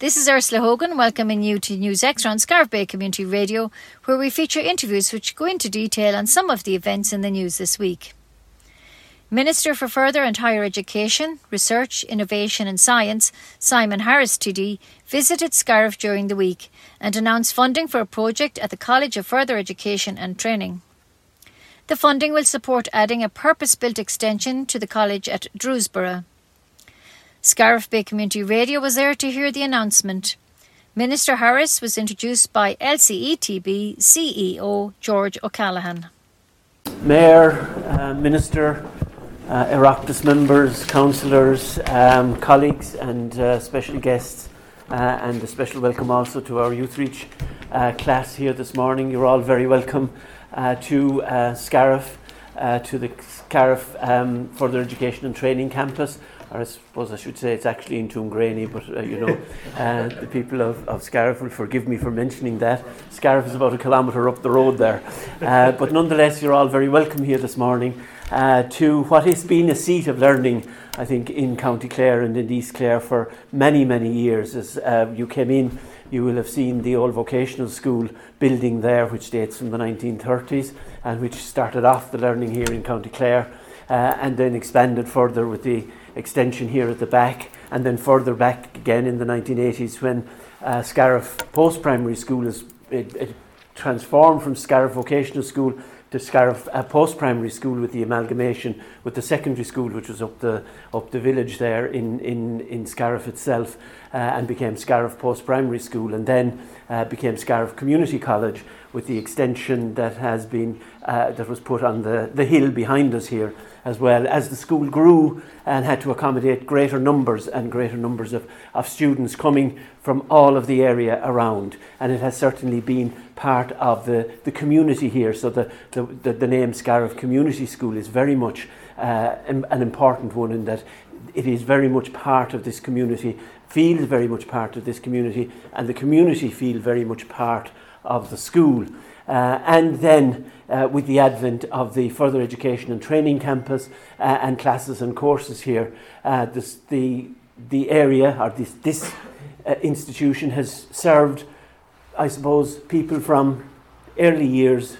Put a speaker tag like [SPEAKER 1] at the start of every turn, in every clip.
[SPEAKER 1] This is Ursula Hogan welcoming you to News Extra on Scariff Bay Community Radio, where we feature interviews which go into detail on some of the events in the news this week. Minister for Further and Higher Education, Research, Innovation and Science, Simon Harris TD, visited Scariff during the week and announced funding for a project at the College of Further Education and Training. The funding will support adding a purpose built extension to the college at Drewsborough. Scariff Bay Community Radio was there to hear the announcement. Minister Harris was introduced by LCETB CEO George O'Callaghan.
[SPEAKER 2] Mayor, uh, Minister, uh, Oireachtas members, councillors, um, colleagues, and uh, special guests, uh, and a special welcome also to our Youth Reach uh, class here this morning. You're all very welcome uh, to uh, Scariff, to the Scariff um, Further Education and Training Campus or I suppose I should say it's actually in Tuamgraney, but uh, you know, uh, the people of, of Scariff will forgive me for mentioning that. Scariff is about a kilometre up the road there. Uh, but nonetheless, you're all very welcome here this morning uh, to what has been a seat of learning, I think, in County Clare and in East Clare for many, many years. As uh, you came in, you will have seen the old vocational school building there, which dates from the 1930s and which started off the learning here in County Clare. Uh, and then expanded further with the extension here at the back, and then further back again in the 1980s when uh, Scariff Post Primary School is it, it transformed from Scariff Vocational School to Scariff uh, Post Primary School with the amalgamation with the secondary school, which was up the up the village there in in in Scariff itself, uh, and became Scariff Post Primary School, and then uh, became Scariff Community College with the extension that has been uh, that was put on the the hill behind us here as well as the school grew and had to accommodate greater numbers and greater numbers of, of students coming from all of the area around. And it has certainly been part of the, the community here. So the, the, the, the name Scariff Community School is very much uh, an important one in that it is very much part of this community, feels very much part of this community, and the community feel very much part of the school. Uh, and then uh, with the advent of the further education and training campus uh, and classes and courses here, uh, this, the, the area or this, this uh, institution has served, I suppose, people from early years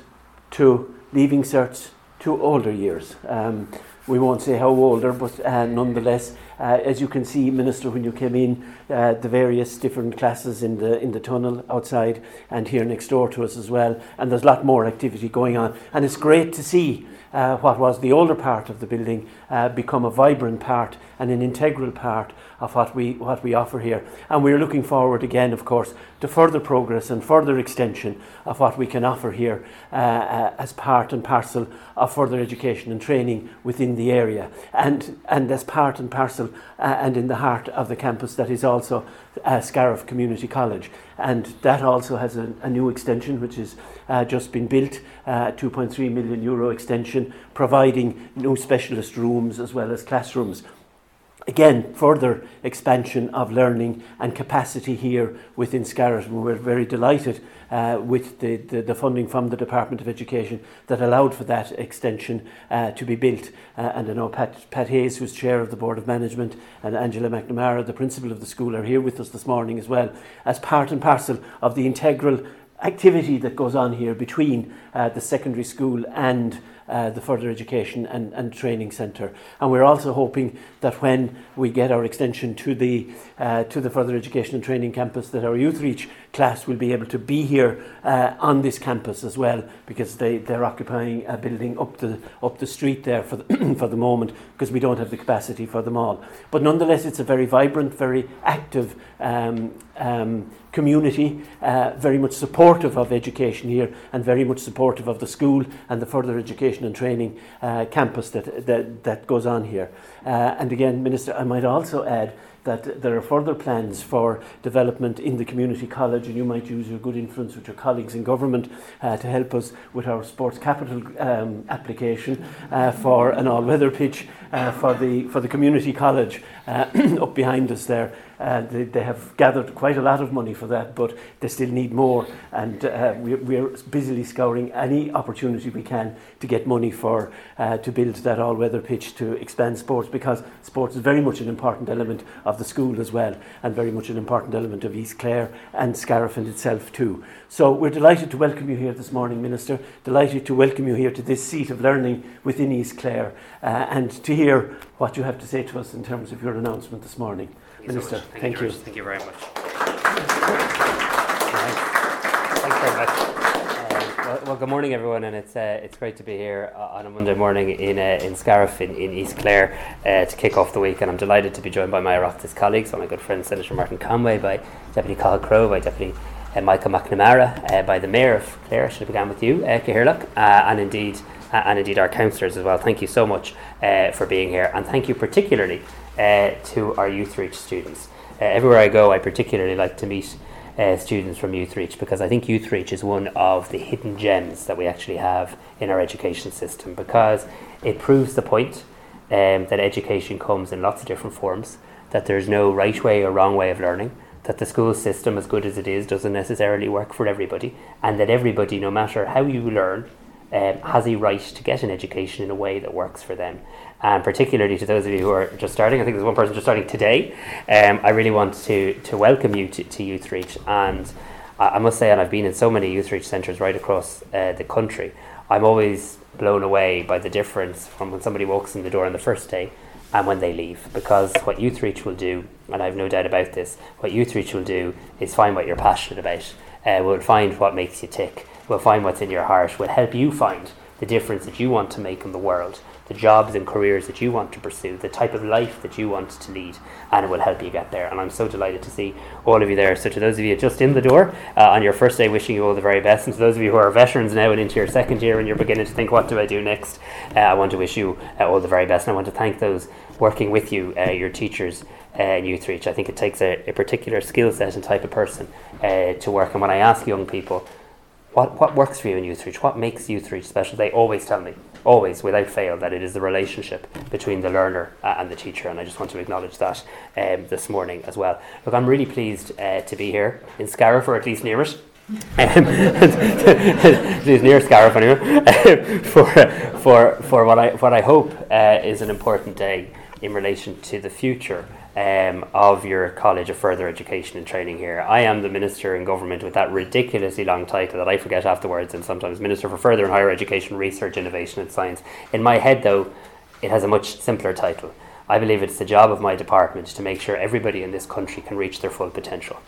[SPEAKER 2] to leaving certs to older years. Um, we won't say how older, but uh, nonetheless, as you can see, Minister, when you came in, uh, the various different classes in the in the tunnel outside and here next door to us as well, and there's a lot more activity going on, and it's great to see uh, what was the older part of the building uh, become a vibrant part and an integral part of what we what we offer here. And we're looking forward again, of course, to further progress and further extension of what we can offer here uh, uh, as part and parcel of further education and training within the area, and and as part and parcel uh, and in the heart of the campus that is also uh, Scariff Community College, and that also has a, a new extension which has uh, just been built, uh, 2.3 million euro extension, providing new specialist rooms as well as classrooms again, further expansion of learning and capacity here within Scariff. we're very delighted uh, with the, the, the, funding from the Department of Education that allowed for that extension uh, to be built. Uh, and I know Pat, Pat Hayes, who's chair of the Board of Management, and Angela McNamara, the principal of the school, are here with us this morning as well, as part and parcel of the integral activity that goes on here between uh, the secondary school and uh, the Further Education and, and Training Centre. And we're also hoping that when we get our extension to the, uh, to the Further Education and Training campus, that our Youth Reach class will be able to be here uh, on this campus as well, because they, they're occupying a building up the, up the street there for the, for the moment, because we don't have the capacity for them all. But nonetheless, it's a very vibrant, very active um, um, community, uh, very much supportive of education here and very much supportive of the school and the further education and training uh, campus that, that, that goes on here. Uh, and again, Minister, I might also add that there are further plans for development in the community college, and you might use your good influence with your colleagues in government uh, to help us with our sports capital um, application uh, for an all-weather pitch uh, for the for the community college uh, up behind us there. Uh, they, they have gathered quite a lot of money for that, but they still need more. And uh, we, we're busily scouring any opportunity we can to get money for uh, to build that all-weather pitch to expand sports because sports is very much an important element of the school as well, and very much an important element of East Clare and Scariff in itself too. So we're delighted to welcome you here this morning, Minister. Delighted to welcome you here to this seat of learning within East Clare, uh, and to hear what you have to say to us in terms of your announcement this morning. Minister,
[SPEAKER 3] so thank,
[SPEAKER 2] thank
[SPEAKER 3] you.
[SPEAKER 2] you.
[SPEAKER 3] Thank you very much. Thanks very much. Uh, well, well, good morning, everyone, and it's uh, it's great to be here uh, on a Monday morning in uh, in Scariff in, in East Clare uh, to kick off the week. And I'm delighted to be joined by my Oireachtas colleagues, by my good friend Senator Martin Conway, by Deputy Cathal Crowe, by Deputy uh, Michael McNamara, uh, by the Mayor of Clare. I should have began with you, uh, Cathaoirleach, uh, and indeed uh, and indeed our councillors as well. Thank you so much uh, for being here, and thank you particularly uh, to our Youth Reach students. Uh, everywhere I go, I particularly like to meet uh, students from Youth Reach because I think Youth Reach is one of the hidden gems that we actually have in our education system because it proves the point um, that education comes in lots of different forms, that there's no right way or wrong way of learning, that the school system, as good as it is, doesn't necessarily work for everybody, and that everybody, no matter how you learn, um, has a right to get an education in a way that works for them. And particularly to those of you who are just starting, I think there's one person just starting today. Um, I really want to, to welcome you to, to Youth Reach. And I, I must say, and I've been in so many Youth Reach centres right across uh, the country, I'm always blown away by the difference from when somebody walks in the door on the first day and when they leave. Because what Youth Reach will do, and I have no doubt about this, what Youth Reach will do is find what you're passionate about. Uh, we'll find what makes you tick. We'll find what's in your heart. We'll help you find the difference that you want to make in the world the jobs and careers that you want to pursue, the type of life that you want to lead, and it will help you get there. And I'm so delighted to see all of you there. So, to those of you just in the door uh, on your first day, wishing you all the very best, and to those of you who are veterans now and into your second year and you're beginning to think, what do I do next? Uh, I want to wish you uh, all the very best, and I want to thank those working with you, uh, your teachers. Uh, in Youth Reach, I think it takes a, a particular skill set and type of person uh, to work. And when I ask young people, what, what works for you in Youth Reach? What makes Youth Reach special? They always tell me, always, without fail, that it is the relationship between the learner uh, and the teacher. And I just want to acknowledge that um, this morning as well. Look, I'm really pleased uh, to be here in Scariff, or at least near it. Um, she's near Scariff anyway, for, for, for what, I, what I hope uh, is an important day in relation to the future um, of your College of Further Education and Training here. I am the Minister in Government with that ridiculously long title that I forget afterwards, and sometimes Minister for Further and Higher Education, Research, Innovation and Science. In my head, though, it has a much simpler title. I believe it's the job of my department to make sure everybody in this country can reach their full potential.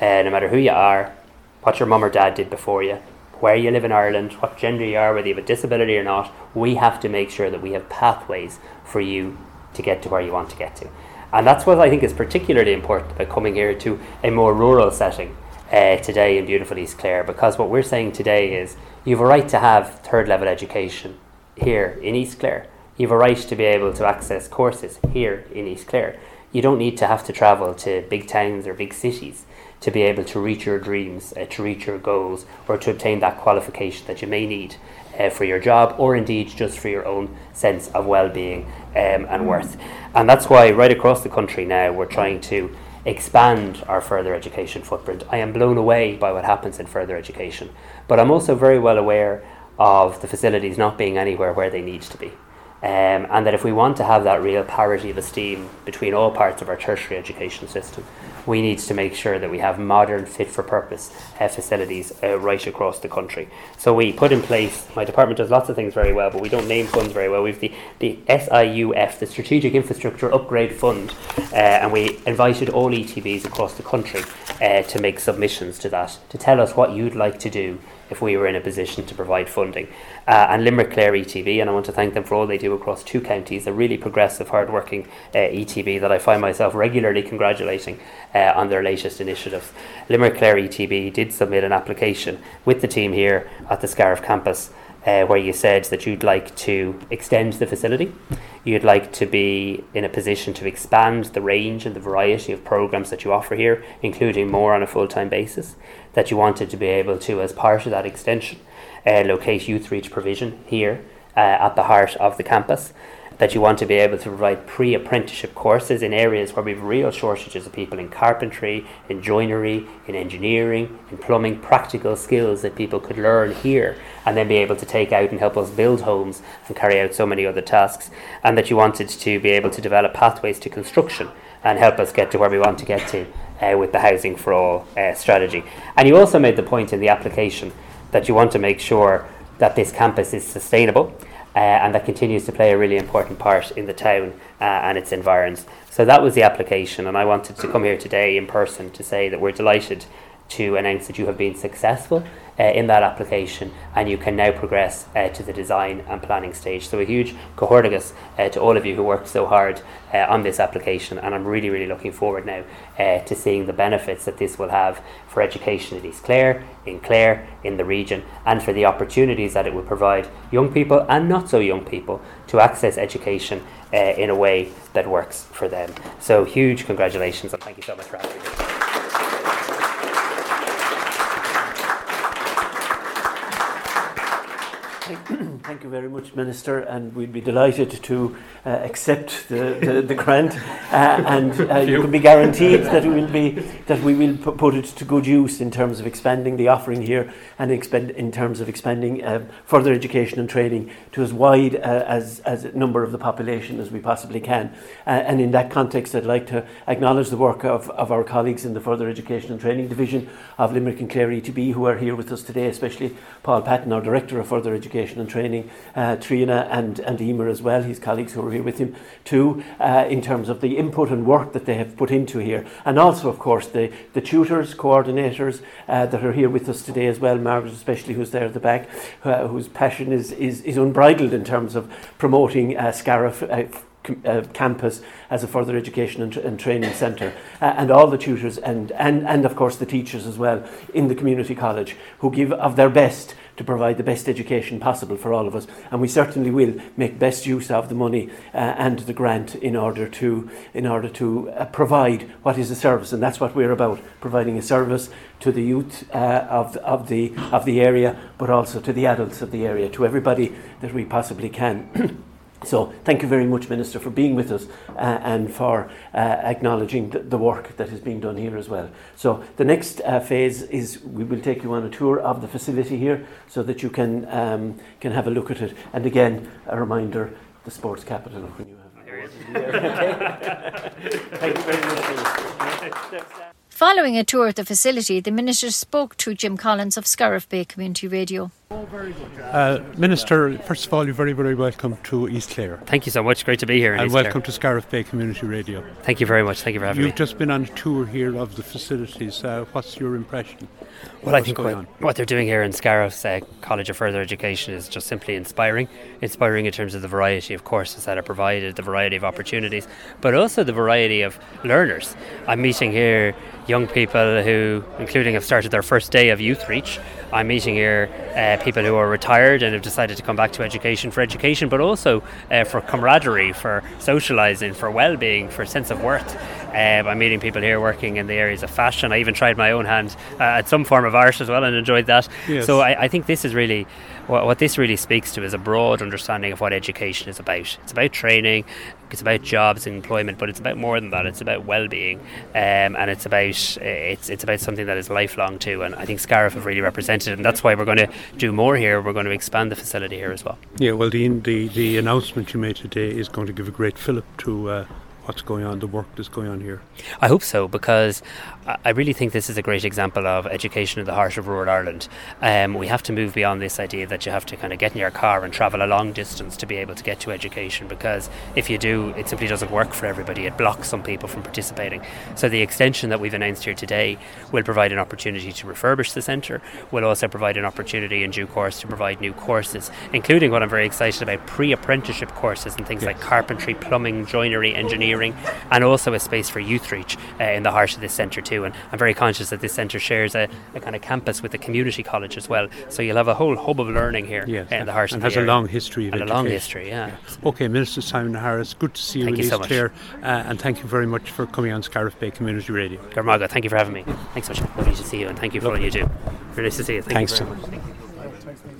[SPEAKER 3] Uh, no matter who you are, what your mum or dad did before you, where you live in Ireland, what gender you are, whether you have a disability or not, we have to make sure that we have pathways for you to get to where you want to get to. And that's what I think is particularly important about coming here to a more rural setting uh, today in beautiful East Clare, because what we're saying today is you have a right to have third level education here in East Clare. You have a right to be able to access courses here in East Clare. You don't need to have to travel to big towns or big cities to be able to reach your dreams, uh, to reach your goals, or to obtain that qualification that you may need uh, for your job, or indeed just for your own sense of well being um, and worth. And that's why, right across the country now, we're trying to expand our further education footprint. I am blown away by what happens in further education, but I'm also very well aware of the facilities not being anywhere where they need to be. Um, and that if we want to have that real parity of esteem between all parts of our tertiary education system, we need to make sure that we have modern, fit for purpose uh, facilities uh, right across the country. So we put in place, my department does lots of things very well, but we don't name funds very well. We have the, the SIUF, the Strategic Infrastructure Upgrade Fund, uh, and we invited all ETBs across the country uh, to make submissions to that, to tell us what you'd like to do if we were in a position to provide funding. Uh, and Limerick Clare ETB, and I want to thank them for all they do across two counties, a really progressive, hard-working uh, ETB that I find myself regularly congratulating uh, on their latest initiative. Limerick Clare ETB did submit an application with the team here at the Scariff campus uh, where you said that you'd like to extend the facility, you'd like to be in a position to expand the range and the variety of programs that you offer here, including more on a full time basis, that you wanted to be able to, as part of that extension, uh, locate youth reach provision here uh, at the heart of the campus that you want to be able to provide pre apprenticeship courses in areas where we have real shortages of people in carpentry, in joinery, in engineering, in plumbing, practical skills that people could learn here and then be able to take out and help us build homes and carry out so many other tasks. And that you wanted to be able to develop pathways to construction and help us get to where we want to get to uh, with the Housing for All uh, strategy. And you also made the point in the application that you want to make sure that this campus is sustainable uh, and that continues to play a really important part in the town uh, and its environs. So that was the application, and I wanted to come here today in person to say that we're delighted to announce that you have been successful uh, in that application and you can now progress uh, to the design and planning stage. So a huge comhghairdeas uh, to all of you who worked so hard uh, on this application and I'm really really looking forward now uh, to seeing the benefits that this will have for education in East Clare, in Clare, in the region and for the opportunities that it will provide young people and not so young people to access education uh, in a way that works for them. So huge congratulations and thank you so much for having me.
[SPEAKER 2] Thank you. Very much, Minister, and we'd be delighted to accept the, the, the grant, uh, and uh, you can be guaranteed that we will be that we will put it to good use in terms of expanding the offering here and expend, in terms of expanding uh, further education and training to as wide uh, as as a number of the population as we possibly can. Uh, and in that context, I'd like to acknowledge the work of, of our colleagues in the further education and training division of Limerick and Clare ETB who are here with us today, especially Paul Patton, our director of further education and training, Trina and and Emer as well, his colleagues who are with him too, uh, in terms of the input and work that they have put into here. And also, of course, the, the tutors, coordinators uh, that are here with us today as well, Margaret especially, who's there at the back, uh, whose passion is, is, is unbridled in terms of promoting uh, Scariff uh, uh, campus as a further education and, and training centre, uh, and all the tutors and, and, and, of course, the teachers as well in the community college who give of their best to provide the best education possible for all of us. And we certainly will make best use of the money uh, and the grant in order to, in order to uh, provide what is a service. And that's what we're about providing a service to the youth uh, of, of, the, of the area, but also to the adults of the area, to everybody that we possibly can. So, thank you very much, Minister, for being with us uh, and for uh, acknowledging the, the, work that is being done here as well. So, the next uh, phase is we will take you on a tour of the facility here so that you can, um, can have a look at it. And again, a reminder the sports capital when you have.
[SPEAKER 1] Thank you very much. Following a tour of the facility, the Minister spoke to Jim Collins of Scariff Bay Community Radio.
[SPEAKER 4] Uh, Minister, first of all, you're very, very welcome to East Clare.
[SPEAKER 3] Thank you so much. Great to be here.
[SPEAKER 4] and
[SPEAKER 3] East
[SPEAKER 4] welcome
[SPEAKER 3] Clare.
[SPEAKER 4] to Scariff Bay Community Radio.
[SPEAKER 3] Thank you very much. Thank you for having me.
[SPEAKER 4] You've
[SPEAKER 3] me.
[SPEAKER 4] just been on a tour here of the facilities. Uh, what's your impression?
[SPEAKER 3] Well, I think
[SPEAKER 4] going
[SPEAKER 3] what,
[SPEAKER 4] on?
[SPEAKER 3] what they're doing here in Scariff's uh, College of Further Education is just simply inspiring. Inspiring in terms of the variety of courses that are provided, the variety of opportunities, but also the variety of learners. I'm meeting here young people who, including, have started their first day of Youth Reach. I'm meeting here uh, people who are retired and have decided to come back to education for education, but also uh, for camaraderie, for socialising, for well-being, for sense of worth. Um, I'm meeting people here working in the areas of fashion. I even tried my own hand uh, at some form of art as well and enjoyed that.
[SPEAKER 4] Yes.
[SPEAKER 3] So I, I think this is really what, what this really speaks to is a broad understanding of what education is about. It's about training, it's about jobs and employment, but it's about more than that. It's about well-being, um, and it's about it's it's about something that is lifelong too. And I think Scariff have really represented it, and that's why we're going to do more here. We're going to expand the facility here as well.
[SPEAKER 4] Yeah, well, the, the, the announcement you made today is going to give a great fillip to uh, what's going on, the work that's going on here.
[SPEAKER 3] I hope so because I- really think this is a great example of education in the heart of rural Ireland. Um, we have to move beyond this idea that you have to kind of get in your car and travel a long distance to be able to get to education because if you do, it simply doesn't work for everybody. It blocks some people from participating. So the extension that we've announced here today will provide an opportunity to refurbish the centre. Will also provide an opportunity in due course to provide new courses, including what I'm very excited about pre-apprenticeship courses and things like carpentry, plumbing, joinery, engineering, and also a space for youth reach uh, in the heart of this centre too. And I'm very conscious that this centre shares a, a kind of campus with the community college as well. So you'll have a whole hub of learning here
[SPEAKER 4] Yes,
[SPEAKER 3] uh, in the heart
[SPEAKER 4] and
[SPEAKER 3] of
[SPEAKER 4] has
[SPEAKER 3] the
[SPEAKER 4] a long history of
[SPEAKER 3] and a long history, yeah.
[SPEAKER 4] Okay, Minister Simon Harris, good to see you
[SPEAKER 3] Thank
[SPEAKER 4] in
[SPEAKER 3] you so much.
[SPEAKER 4] Clare, uh, and thank you very much for coming on Scariff Bay Community Radio.
[SPEAKER 3] Garmaga, thank you for having me. Thanks so much. Lovely to see you, and thank you for all you do. Very nice to see you. Thank
[SPEAKER 4] Thanks,
[SPEAKER 3] you very
[SPEAKER 4] Tim.
[SPEAKER 3] much.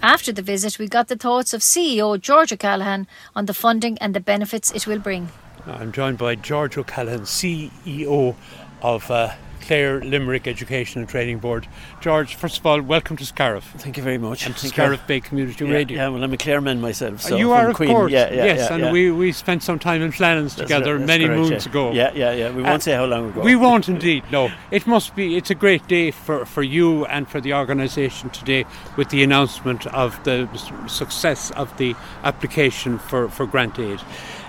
[SPEAKER 1] After the visit, we got the thoughts of CEO George O'Callaghan on the funding and the benefits it will bring.
[SPEAKER 4] I'm joined by George O'Callaghan, CEO of uh, Clare Limerick Education and Training Board. George, first of all, welcome to Scariff.
[SPEAKER 2] Thank you very much.
[SPEAKER 4] And to Scariff Bay Community
[SPEAKER 2] yeah,
[SPEAKER 4] Radio.
[SPEAKER 2] Yeah, well, I'm a Clareman myself. So
[SPEAKER 4] you are, of
[SPEAKER 2] Queen.
[SPEAKER 4] course.
[SPEAKER 2] Yeah, yeah,
[SPEAKER 4] yes, and. We, we spent some time in Flannans
[SPEAKER 2] That's
[SPEAKER 4] together
[SPEAKER 2] right,
[SPEAKER 4] many
[SPEAKER 2] correct,
[SPEAKER 4] moons ago.
[SPEAKER 2] Yeah, yeah, yeah. We
[SPEAKER 4] Uh,
[SPEAKER 2] won't say how long ago.
[SPEAKER 4] We won't indeed, no. It must be, it's a great day for, for you and for the organisation today with the announcement of the success of the application for, for grant aid.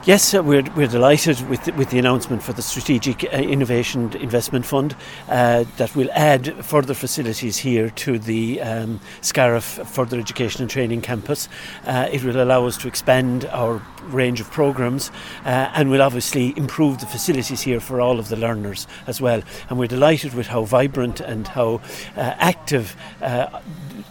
[SPEAKER 2] Yes, we're, we're delighted with with the announcement for the Strategic uh, Innovation Investment Fund uh, that will add further facilities here to the um, Scariff Further Education and Training Campus. Uh, it will allow us to expand our range of programs uh, and will obviously improve the facilities here for all of the learners as well. And we're delighted with how vibrant and how uh, active uh,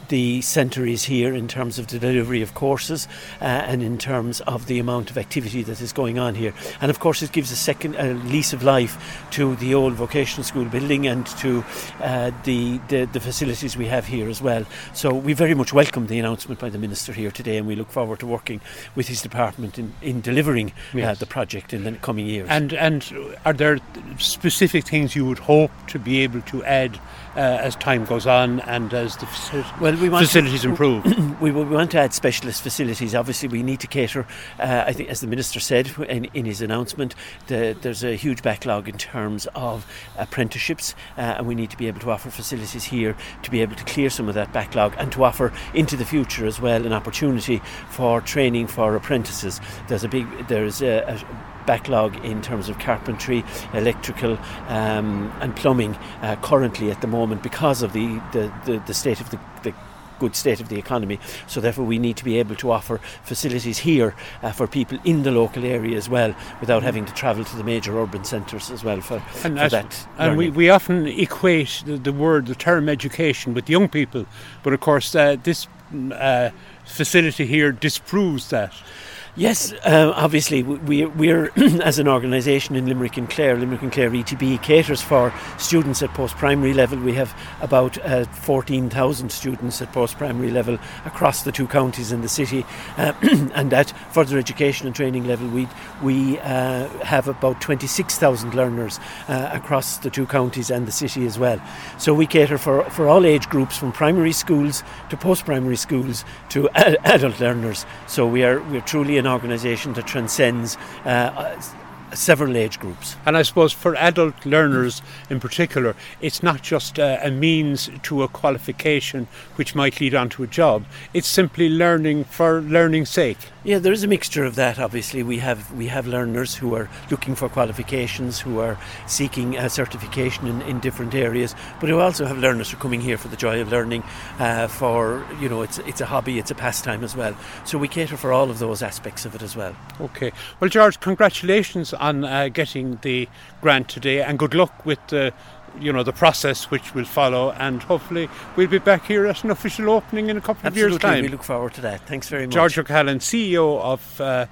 [SPEAKER 2] the centre is here in terms of the delivery of courses and in terms of the amount of activity that going on here. And of course, it gives a second a lease of life to the old vocational school building and to uh, the, the the facilities we have here as well. So we very much welcome the announcement by the minister here today, and we look forward to working with his department in, in delivering uh, the project in the coming years.
[SPEAKER 4] And, and are there specific things you would hope to be able to add uh, as time goes on and as the faci-
[SPEAKER 2] Well, we want to-
[SPEAKER 4] facilities improve?
[SPEAKER 2] we, we want to add specialist facilities. Obviously, we need to cater. Uh, I think, as the minister said in, in his announcement, the, there's a huge backlog in terms of apprenticeships, uh, and we need to be able to offer facilities here to be able to clear some of that backlog and to offer into the future as well an opportunity for training for apprentices. There's a big there's a, a backlog in terms of carpentry, electrical, um, and plumbing uh, currently at the moment because of the, the, the, the state of the, the good state of the economy. So therefore, we need to be able to offer facilities here uh, for people in the local area as well, without having to travel to the major urban centres as well for,
[SPEAKER 4] And,
[SPEAKER 2] for that.
[SPEAKER 4] and we,
[SPEAKER 2] learning.
[SPEAKER 4] we often equate the, the word, the term education with young people, but of course, uh, this mm, uh, facility here disproves that.
[SPEAKER 2] Yes, uh, obviously, we, we're, as an organisation in Limerick and Clare, Limerick and Clare ETB caters for students at post primary level. We have about uh, 14,000 students at post primary level across the two counties in the city. Uh, and at further education and training level, we, we uh, have about 26,000 learners uh, across the two counties and the city as well. So we cater for, for all age groups from primary schools to post primary schools to adult learners. So we are we're truly an organisation that transcends uh, several age groups.
[SPEAKER 4] And I suppose for adult learners in particular, it's not just uh, a means to a qualification which might lead on to a job. It's simply learning for learning's sake.
[SPEAKER 2] Yeah, there is a mixture of that. Obviously, we have we have learners who are looking for qualifications, who are seeking a certification in, in different areas, but we also have learners who are coming here for the joy of learning, uh, for you know, it's it's a hobby, it's a pastime as well. So we cater for all of those aspects of it as well.
[SPEAKER 4] Okay. Well, George, congratulations on uh, getting the grant today, and good luck with the, you know, the process which will follow. And hopefully, we'll be back here at an official opening in a couple of years' time.
[SPEAKER 2] we look forward to that. Thanks very much.
[SPEAKER 4] George O'Callaghan, CEO of uh,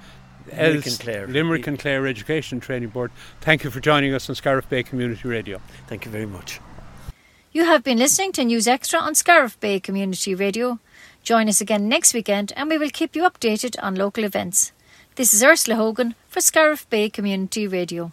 [SPEAKER 2] Limerick and Clare.
[SPEAKER 4] Limerick and Clare Education Training Board. Thank you for joining us on Scariff Bay Community Radio.
[SPEAKER 2] Thank you very much.
[SPEAKER 1] You have been listening to News Extra on Scariff Bay Community Radio. Join us again next weekend and we will keep you updated on local events. This is Ursula Hogan for Scariff Bay Community Radio.